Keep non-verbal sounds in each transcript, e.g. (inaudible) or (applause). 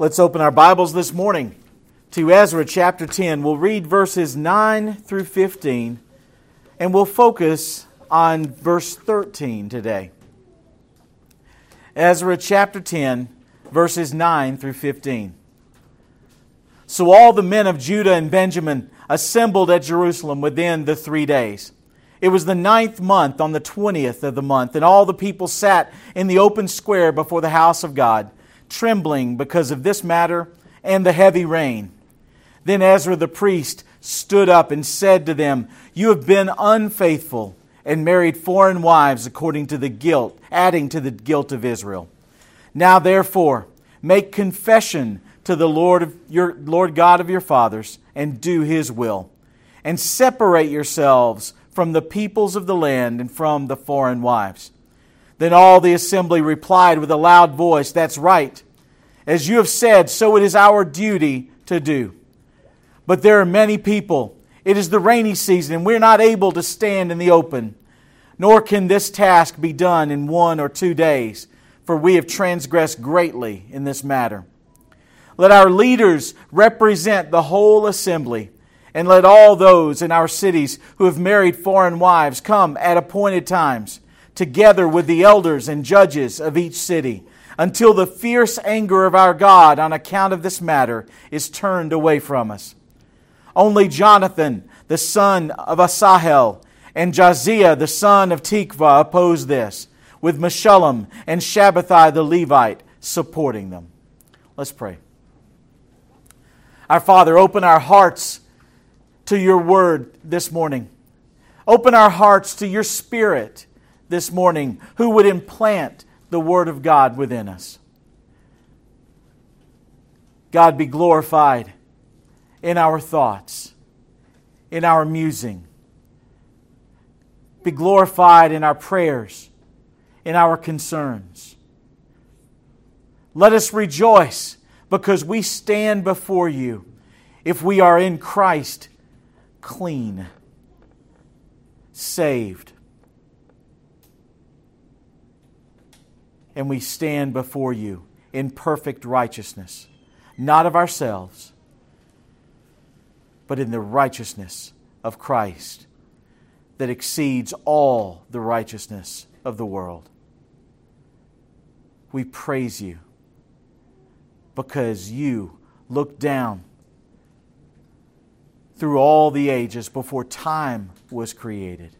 Let's open our Bibles this morning to Ezra chapter 10. We'll read verses 9 through 15, and we'll focus on verse 13 today. Ezra chapter 10, verses 9 through 15. So all the men of Judah and Benjamin assembled at Jerusalem within the three days. It was the ninth month on the twentieth of the month, and all the people sat in the open square before the house of God, trembling because of this matter and the heavy rain. Then Ezra the priest stood up and said to them, You have been unfaithful and married foreign wives according to the guilt, adding to the guilt of Israel. Now therefore, make confession to the Lord, of your, Lord God of your fathers and do his will, and separate yourselves from the peoples of the land and from the foreign wives. Then all the assembly replied with a loud voice, That's right. As you have said, so it is our duty to do. But there are many people. It is the rainy season, and we're not able to stand in the open. Nor can this task be done in one or two days, for we have transgressed greatly in this matter. Let our leaders represent the whole assembly, and let all those in our cities who have married foreign wives come at appointed times, together with the elders and judges of each city, until the fierce anger of our God on account of this matter is turned away from us. Only Jonathan, the son of Asahel, and Jahzeiah, the son of Tikvah, opposed this, with Meshullam and Shabbethai the Levite supporting them. Let's pray. Our Father, open our hearts to your word this morning. Open our hearts to your spirit this morning, who would implant the word of God within us. God be glorified in our thoughts, in our musing. Be glorified in our prayers, in our concerns. Let us rejoice because we stand before you, if we are in Christ, clean, saved. And we stand before you in perfect righteousness, not of ourselves, but in the righteousness of Christ that exceeds all the righteousness of the world. We praise you because you looked down through all the ages before time was created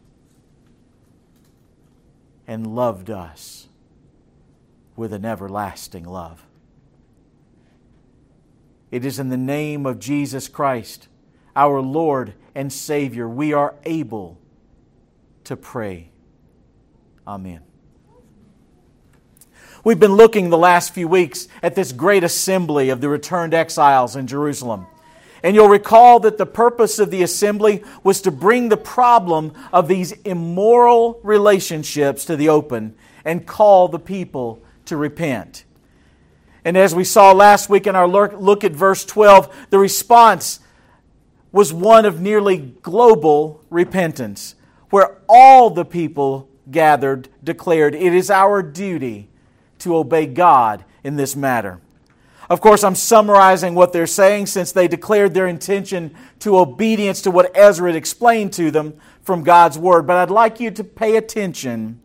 and loved us with an everlasting love. It is in the name of Jesus Christ, our Lord and Savior, we are able to pray. Amen. We've been looking the last few weeks at this great assembly of the returned exiles in Jerusalem. And you'll recall that the purpose of the assembly was to bring the problem of these immoral relationships to the open and call the people to repent. And as we saw last week in our look at verse 12, the response was one of nearly global repentance, where all the people gathered declared, It is our duty to obey God in this matter. Of course, I'm summarizing what they're saying since they declared their intention to obedience to what Ezra had explained to them from God's Word. But I'd like you to pay attention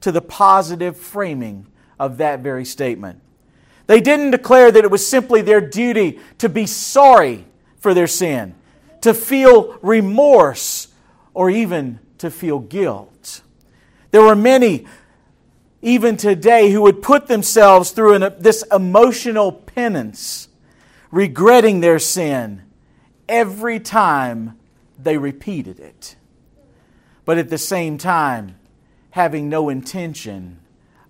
to the positive framing of that very statement. They didn't declare that it was simply their duty to be sorry for their sin, to feel remorse, or even to feel guilt. There were many even today, who would put themselves through an, this emotional penance, regretting their sin every time they repeated it. But at the same time, having no intention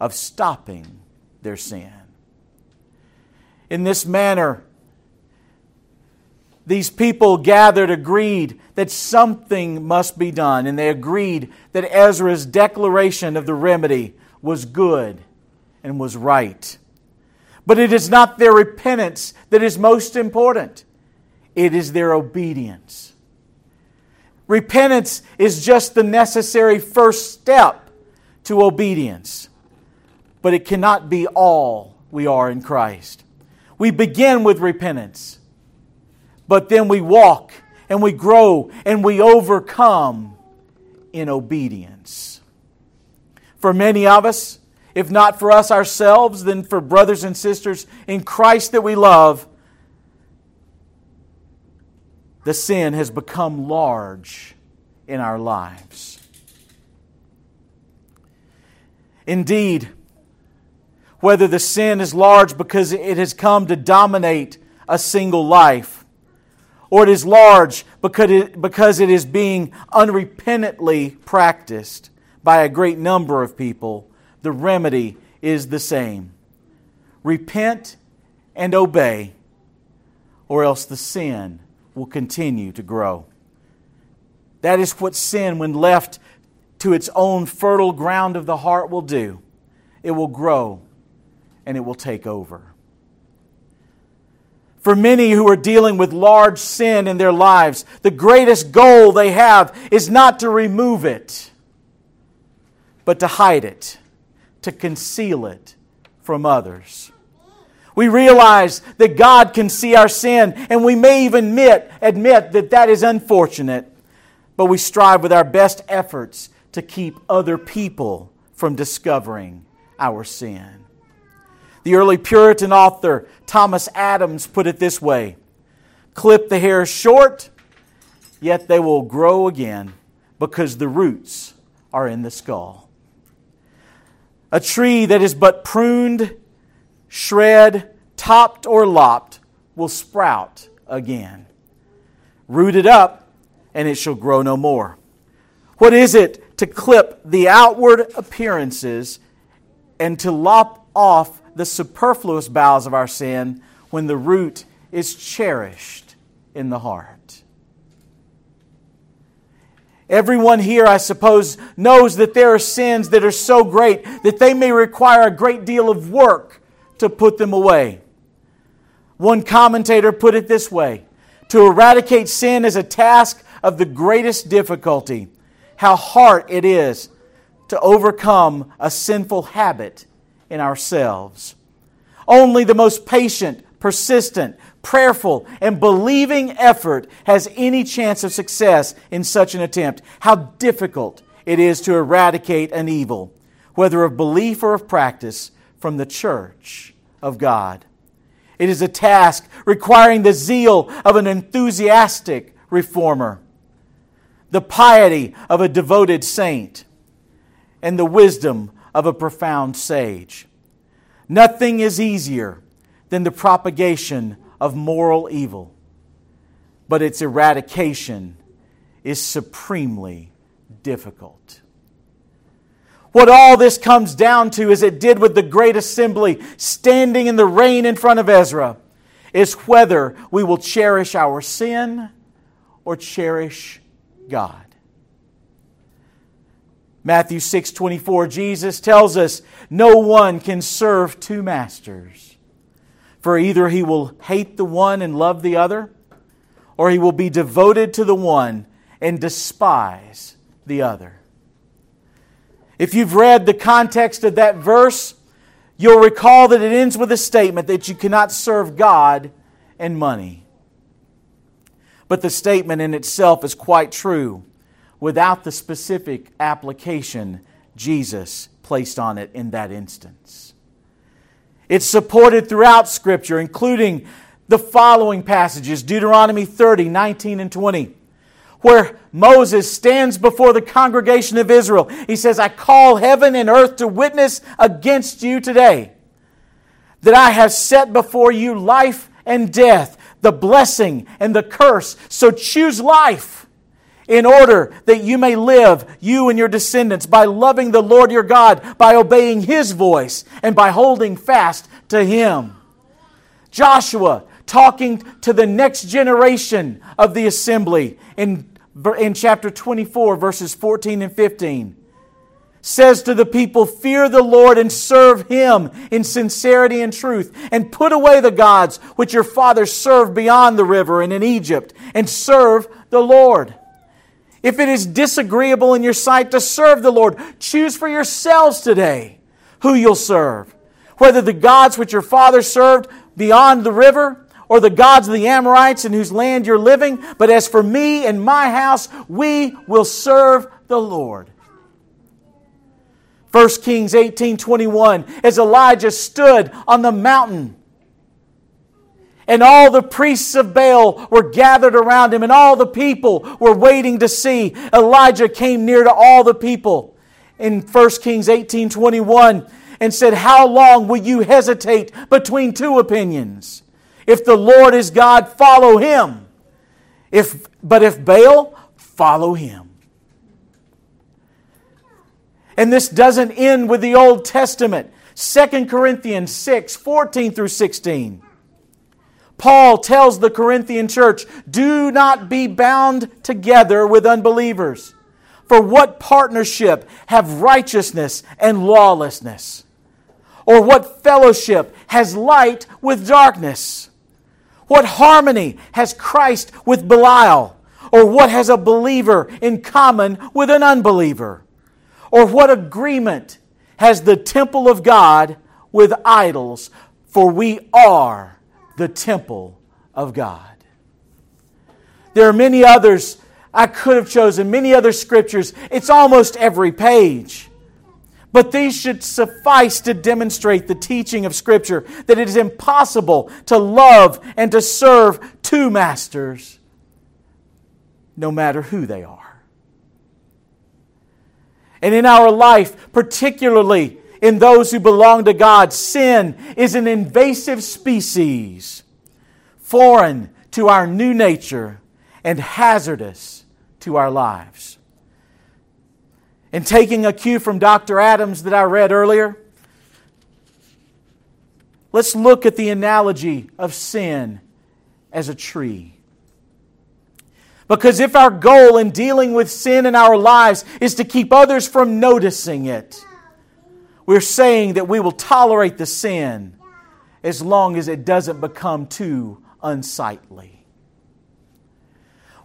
of stopping their sin. In this manner, these people gathered agreed that something must be done, and they agreed that Ezra's declaration of the remedy was good and was right. But it is not their repentance that is most important, it is their obedience. Repentance is just the necessary first step to obedience, but it cannot be all we are in Christ. We begin with repentance, but then we walk and we grow and we overcome in obedience. For many of us, if not for us ourselves, then for brothers and sisters in Christ that we love, the sin has become large in our lives. Indeed, whether the sin is large because it has come to dominate a single life, or it is large because it, because it is being unrepentantly practiced by a great number of people, the remedy is the same repent and obey, or else the sin will continue to grow. That is what sin, when left to its own fertile ground of the heart, will do. It will grow and it will take over. For many who are dealing with large sin in their lives, the greatest goal they have is not to remove it, but to hide it, to conceal it from others. We realize that God can see our sin, and we may even admit, admit that that is unfortunate, but we strive with our best efforts to keep other people from discovering our sin. The early Puritan author Thomas Adams put it this way Clip the hair short, yet they will grow again because the roots are in the skull. A tree that is but pruned, shred, topped, or lopped will sprout again. Root it up, and it shall grow no more. What is it to clip the outward appearances and to lop off the superfluous boughs of our sin when the root is cherished in the heart. Everyone here, I suppose, knows that there are sins that are so great that they may require a great deal of work to put them away. One commentator put it this way To eradicate sin is a task of the greatest difficulty. How hard it is to overcome a sinful habit in ourselves. Only the most patient, persistent, prayerful, and believing effort has any chance of success in such an attempt. How difficult it is to eradicate an evil, whether of belief or of practice, from the church of God. It is a task requiring the zeal of an enthusiastic reformer, the piety of a devoted saint, and the wisdom of a profound sage. Nothing is easier than the propagation of moral evil, but its eradication is supremely difficult. What all this comes down to, as it did with the great assembly standing in the rain in front of Ezra, is whether we will cherish our sin or cherish God. Matthew 6 24, Jesus tells us, No one can serve two masters. For either he will hate the one and love the other, or he will be devoted to the one and despise the other. If you've read the context of that verse, you'll recall that it ends with a statement that you cannot serve God and money. But the statement in itself is quite true without the specific application Jesus placed on it in that instance. It's supported throughout Scripture, including the following passages Deuteronomy 30, 19, and 20, where Moses stands before the congregation of Israel. He says, I call heaven and earth to witness against you today that I have set before you life and death, the blessing and the curse. So choose life in order that you may live, you and your descendants, by loving the Lord your God, by obeying His voice, and by holding fast to Him. Joshua, talking to the next generation of the assembly in, in chapter 24, verses 14 and 15, says to the people, Fear the Lord and serve Him in sincerity and truth, and put away the gods which your fathers served beyond the river and in Egypt, and serve the Lord. If it is disagreeable in your sight to serve the Lord, choose for yourselves today who you'll serve. Whether the gods which your fathers served beyond the river, or the gods of the Amorites in whose land you're living, but as for me and my house, we will serve the Lord. 1 Kings 18 21, as Elijah stood on the mountain and all the priests of Baal were gathered around him, and all the people were waiting to see. Elijah came near to all the people in 1 Kings 18 21 and said, How long will you hesitate between two opinions? If the Lord is God, follow him. If, but if Baal, follow him. And this doesn't end with the Old Testament. 2 Corinthians 6 14 through 16. Paul tells the Corinthian church, do not be bound together with unbelievers. For what partnership have righteousness and lawlessness? Or what fellowship has light with darkness? What harmony has Christ with Belial? Or what has a believer in common with an unbeliever? Or what agreement has the temple of God with idols? For we are the temple of God. There are many others I could have chosen, many other scriptures. It's almost every page. But these should suffice to demonstrate the teaching of Scripture that it is impossible to love and to serve two masters, no matter who they are. And in our life, particularly in those who belong to God. Sin is an invasive species, foreign to our new nature and hazardous to our lives. And taking a cue from Dr. Adams that I read earlier, let's look at the analogy of sin as a tree. Because if our goal in dealing with sin in our lives is to keep others from noticing it, we're saying that we will tolerate the sin as long as it doesn't become too unsightly.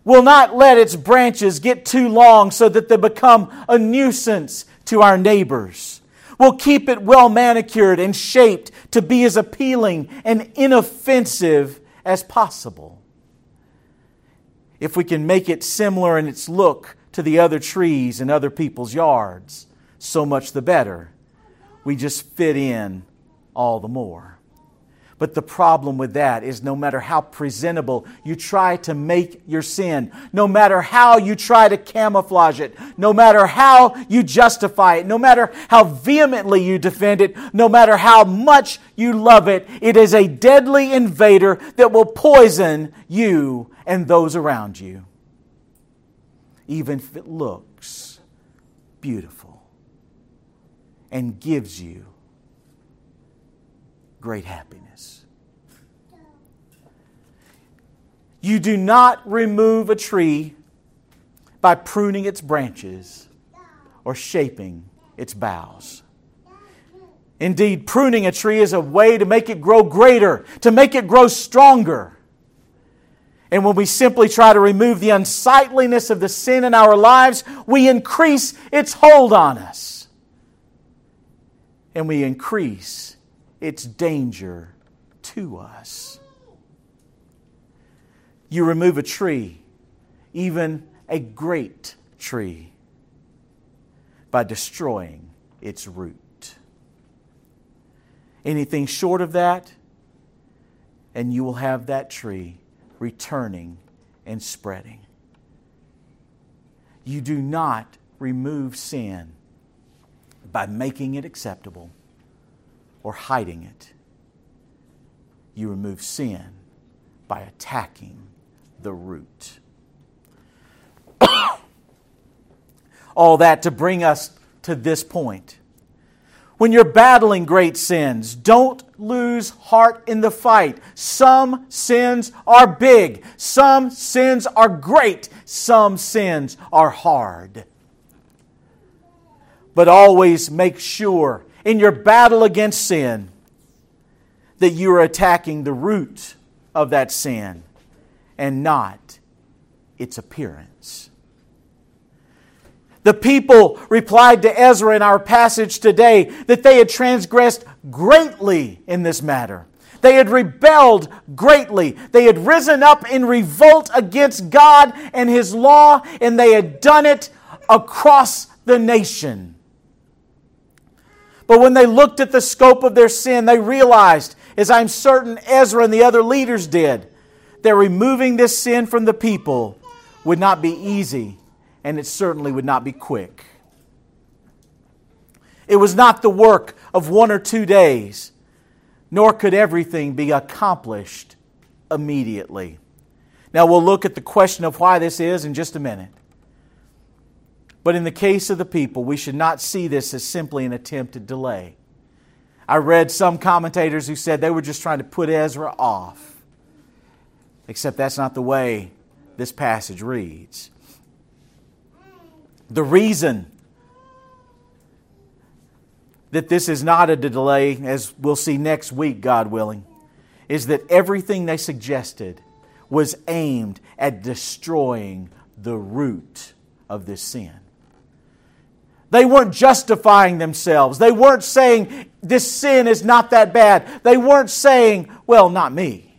We'll not let its branches get too long so that they become a nuisance to our neighbors. We'll keep it well manicured and shaped to be as appealing and inoffensive as possible. If we can make it similar in its look to the other trees in other people's yards, so much the better we just fit in all the more. But the problem with that is no matter how presentable you try to make your sin, no matter how you try to camouflage it, no matter how you justify it, no matter how vehemently you defend it, no matter how much you love it, it is a deadly invader that will poison you and those around you, even if it looks beautiful and gives you great happiness. You do not remove a tree by pruning its branches or shaping its boughs. Indeed, pruning a tree is a way to make it grow greater, to make it grow stronger. And when we simply try to remove the unsightliness of the sin in our lives, we increase its hold on us and we increase its danger to us. You remove a tree, even a great tree, by destroying its root. Anything short of that, and you will have that tree returning and spreading. You do not remove sin by making it acceptable or hiding it. You remove sin by attacking the root. (coughs) All that to bring us to this point. When you're battling great sins, don't lose heart in the fight. Some sins are big, some sins are great, some sins are hard but always make sure in your battle against sin that you are attacking the root of that sin and not its appearance. The people replied to Ezra in our passage today that they had transgressed greatly in this matter. They had rebelled greatly. They had risen up in revolt against God and His law, and they had done it across the nation. But when they looked at the scope of their sin, they realized, as I'm certain Ezra and the other leaders did, that removing this sin from the people would not be easy, and it certainly would not be quick. It was not the work of one or two days, nor could everything be accomplished immediately. Now, we'll look at the question of why this is in just a minute. But in the case of the people, we should not see this as simply an attempt to delay. I read some commentators who said they were just trying to put Ezra off. Except that's not the way this passage reads. The reason that this is not a delay, as we'll see next week, God willing, is that everything they suggested was aimed at destroying the root of this sin. They weren't justifying themselves. They weren't saying, this sin is not that bad. They weren't saying, well, not me.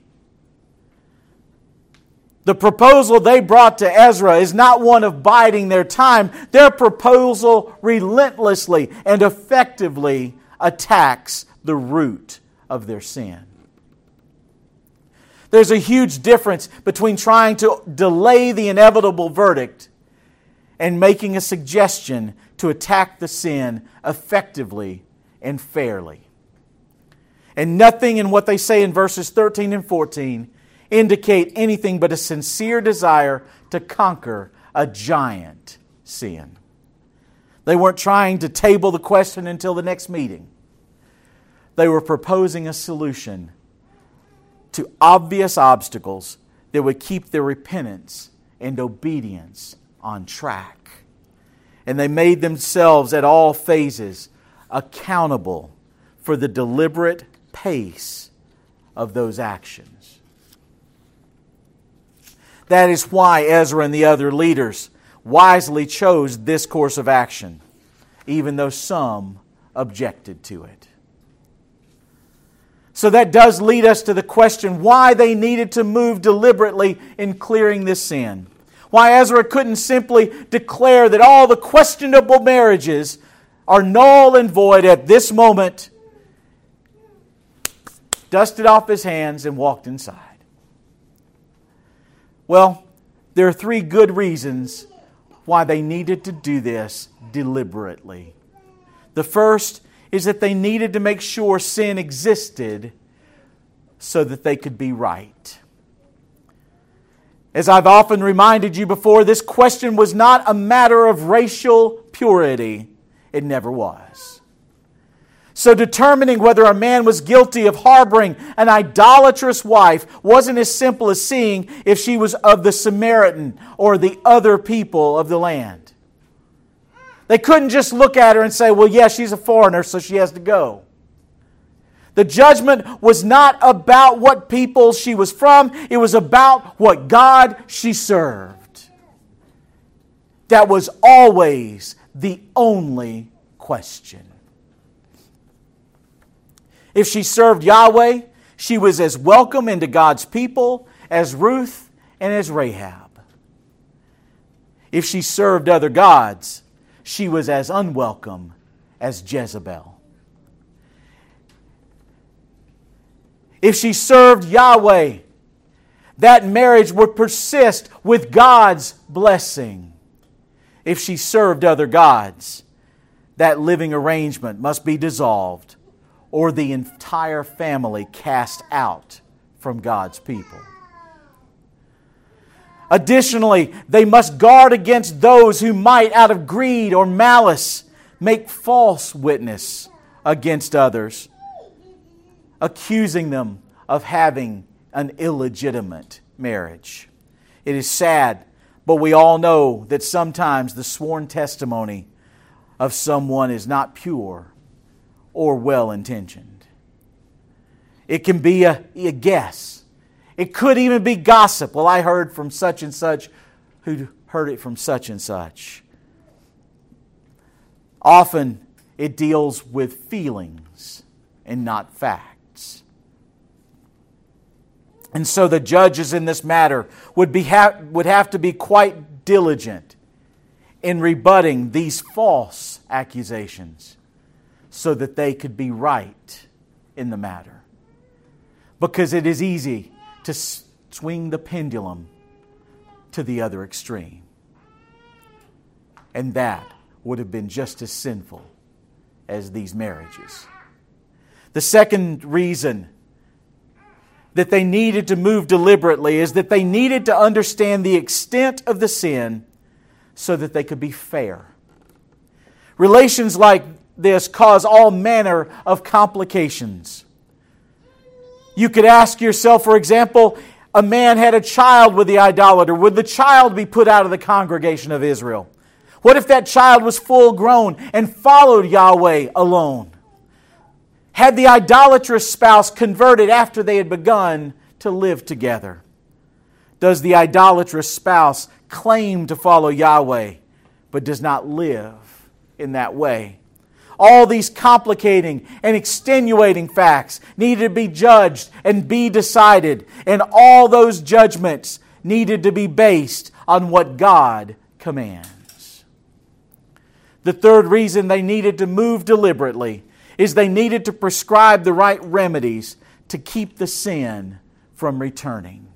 The proposal they brought to Ezra is not one of biding their time. Their proposal relentlessly and effectively attacks the root of their sin. There's a huge difference between trying to delay the inevitable verdict and making a suggestion to attack the sin effectively and fairly. And nothing in what they say in verses 13 and 14 indicate anything but a sincere desire to conquer a giant sin. They weren't trying to table the question until the next meeting. They were proposing a solution to obvious obstacles that would keep their repentance and obedience on track. And they made themselves at all phases accountable for the deliberate pace of those actions. That is why Ezra and the other leaders wisely chose this course of action, even though some objected to it. So that does lead us to the question why they needed to move deliberately in clearing this sin. Why Ezra couldn't simply declare that all the questionable marriages are null and void at this moment, dusted off his hands, and walked inside. Well, there are three good reasons why they needed to do this deliberately. The first is that they needed to make sure sin existed so that they could be right. As I've often reminded you before, this question was not a matter of racial purity. It never was. So, determining whether a man was guilty of harboring an idolatrous wife wasn't as simple as seeing if she was of the Samaritan or the other people of the land. They couldn't just look at her and say, well, yeah, she's a foreigner, so she has to go. The judgment was not about what people she was from, it was about what God she served. That was always the only question. If she served Yahweh, she was as welcome into God's people as Ruth and as Rahab. If she served other gods, she was as unwelcome as Jezebel. If she served Yahweh, that marriage would persist with God's blessing. If she served other gods, that living arrangement must be dissolved or the entire family cast out from God's people. Additionally, they must guard against those who might, out of greed or malice, make false witness against others, accusing them of having an illegitimate marriage. It is sad, but we all know that sometimes the sworn testimony of someone is not pure or well intentioned. It can be a, a guess. It could even be gossip. Well, I heard from such and such who heard it from such and such. Often it deals with feelings and not facts. And so the judges in this matter would, be ha- would have to be quite diligent in rebutting these false accusations so that they could be right in the matter. Because it is easy to swing the pendulum to the other extreme. And that would have been just as sinful as these marriages. The second reason that they needed to move deliberately is that they needed to understand the extent of the sin so that they could be fair. Relations like this cause all manner of complications. You could ask yourself, for example, a man had a child with the idolater. Would the child be put out of the congregation of Israel? What if that child was full grown and followed Yahweh alone? Had the idolatrous spouse converted after they had begun to live together? Does the idolatrous spouse claim to follow Yahweh but does not live in that way? All these complicating and extenuating facts needed to be judged and be decided, and all those judgments needed to be based on what God commands. The third reason they needed to move deliberately is they needed to prescribe the right remedies to keep the sin from returning.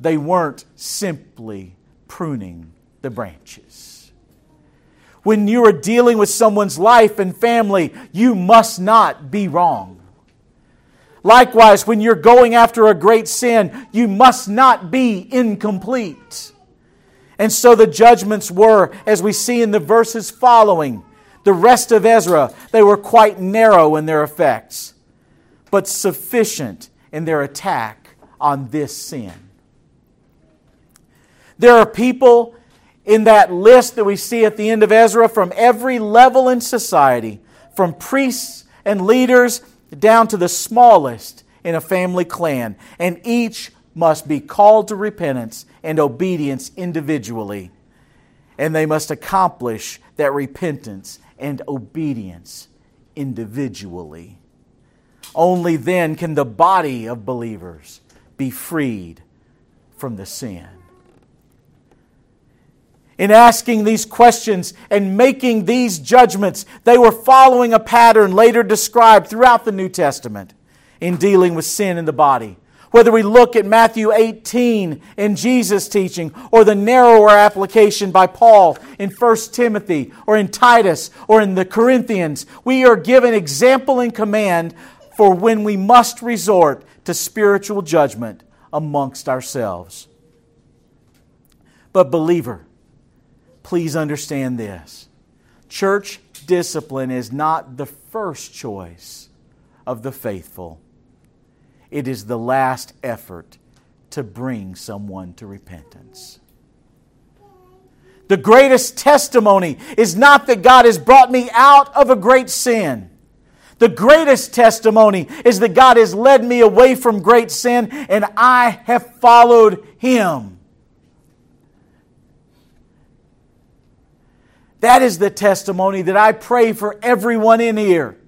They weren't simply pruning the branches. When you are dealing with someone's life and family, you must not be wrong. Likewise, when you're going after a great sin, you must not be incomplete. And so the judgments were, as we see in the verses following, the rest of Ezra, they were quite narrow in their effects, but sufficient in their attack on this sin. There are people in that list that we see at the end of Ezra from every level in society, from priests and leaders down to the smallest in a family clan, and each must be called to repentance and obedience individually. And they must accomplish that repentance and obedience individually. Only then can the body of believers be freed from the sin. In asking these questions and making these judgments, they were following a pattern later described throughout the New Testament in dealing with sin in the body. Whether we look at Matthew 18 in Jesus' teaching, or the narrower application by Paul in 1 Timothy, or in Titus, or in the Corinthians, we are given example and command for when we must resort to spiritual judgment amongst ourselves. But, believer, please understand this church discipline is not the first choice of the faithful it is the last effort to bring someone to repentance. The greatest testimony is not that God has brought me out of a great sin. The greatest testimony is that God has led me away from great sin and I have followed Him. That is the testimony that I pray for everyone in here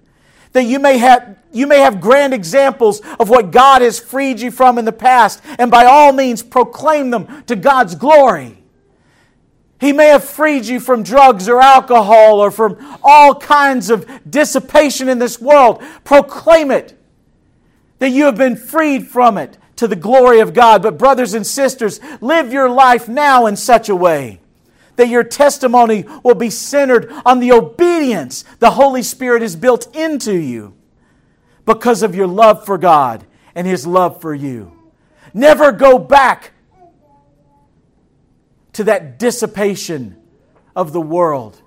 that you may have you may have grand examples of what God has freed you from in the past, and by all means proclaim them to God's glory. He may have freed you from drugs or alcohol or from all kinds of dissipation in this world. Proclaim it that you have been freed from it to the glory of God. But, brothers and sisters, live your life now in such a way that your testimony will be centered on the obedience the Holy Spirit has built into you because of your love for God and His love for you. Never go back to that dissipation of the world.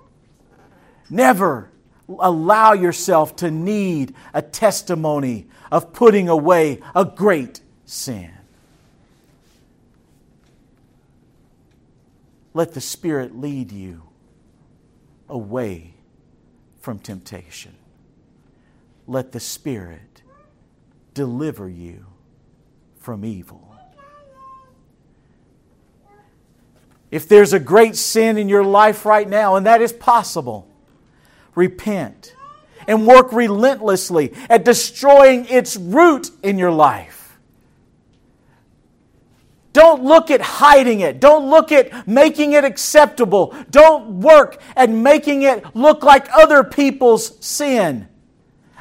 Never allow yourself to need a testimony of putting away a great sin. Let the Spirit lead you away from temptation. Let the Spirit deliver you from evil. If there's a great sin in your life right now, and that is possible, repent and work relentlessly at destroying its root in your life. Don't look at hiding it. Don't look at making it acceptable. Don't work at making it look like other people's sin.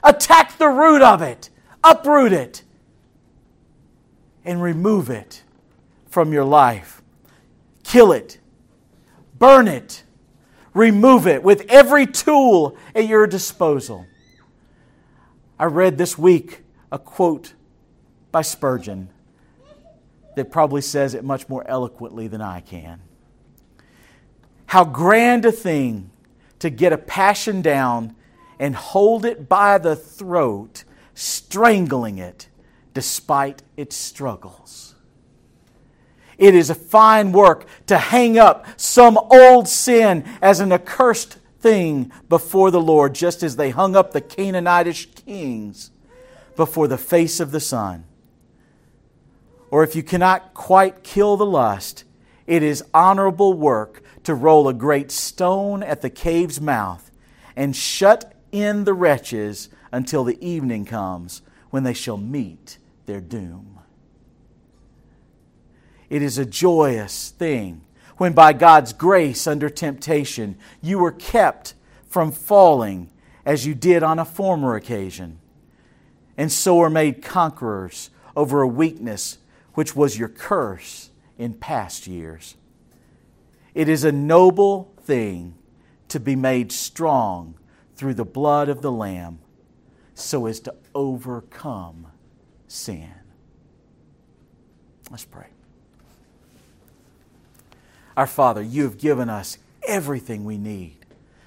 Attack the root of it, uproot it, and remove it from your life. Kill it, burn it, remove it with every tool at your disposal. I read this week a quote by Spurgeon that probably says it much more eloquently than I can. How grand a thing to get a passion down and hold it by the throat, strangling it despite its struggles. It is a fine work to hang up some old sin as an accursed thing before the Lord, just as they hung up the Canaanitish kings before the face of the sun. Or if you cannot quite kill the lust, it is honorable work to roll a great stone at the cave's mouth and shut in the wretches until the evening comes when they shall meet their doom. It is a joyous thing when, by God's grace under temptation, you were kept from falling as you did on a former occasion, and so are made conquerors over a weakness which was your curse in past years. It is a noble thing to be made strong through the blood of the Lamb so as to overcome sin. Let's pray. Our Father, you have given us everything we need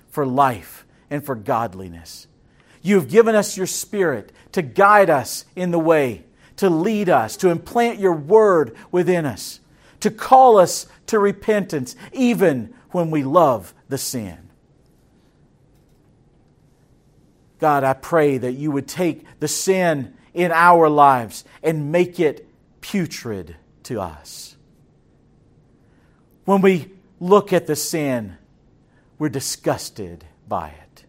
for life and for godliness. You have given us your Spirit to guide us in the way to lead us, to implant your word within us, to call us to repentance, even when we love the sin. God, I pray that you would take the sin in our lives and make it putrid to us. When we look at the sin, we're disgusted by it.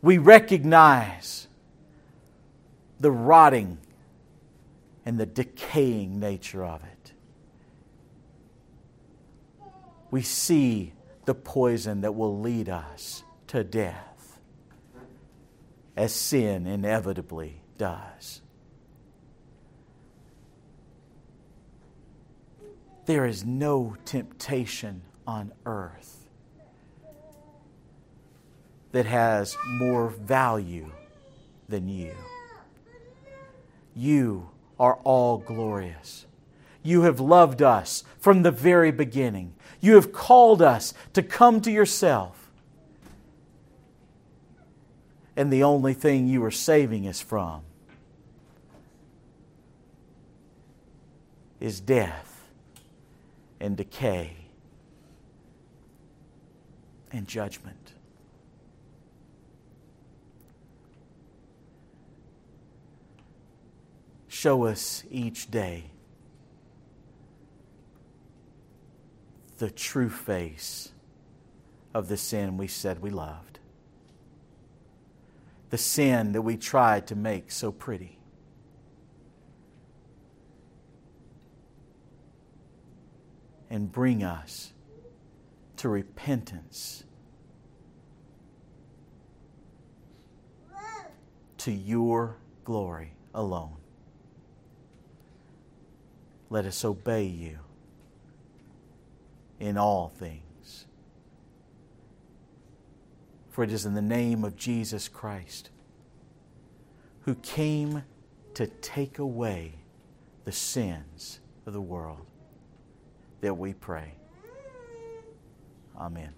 We recognize the rotting and the decaying nature of it. We see the poison that will lead us to death, as sin inevitably does. There is no temptation on earth that has more value than you. You are all glorious. You have loved us from the very beginning. You have called us to come to yourself. And the only thing you are saving us from is death and decay and judgment. Show us each day the true face of the sin we said we loved, the sin that we tried to make so pretty. And bring us to repentance, to your glory alone let us obey you in all things. For it is in the name of Jesus Christ, who came to take away the sins of the world, that we pray. Amen.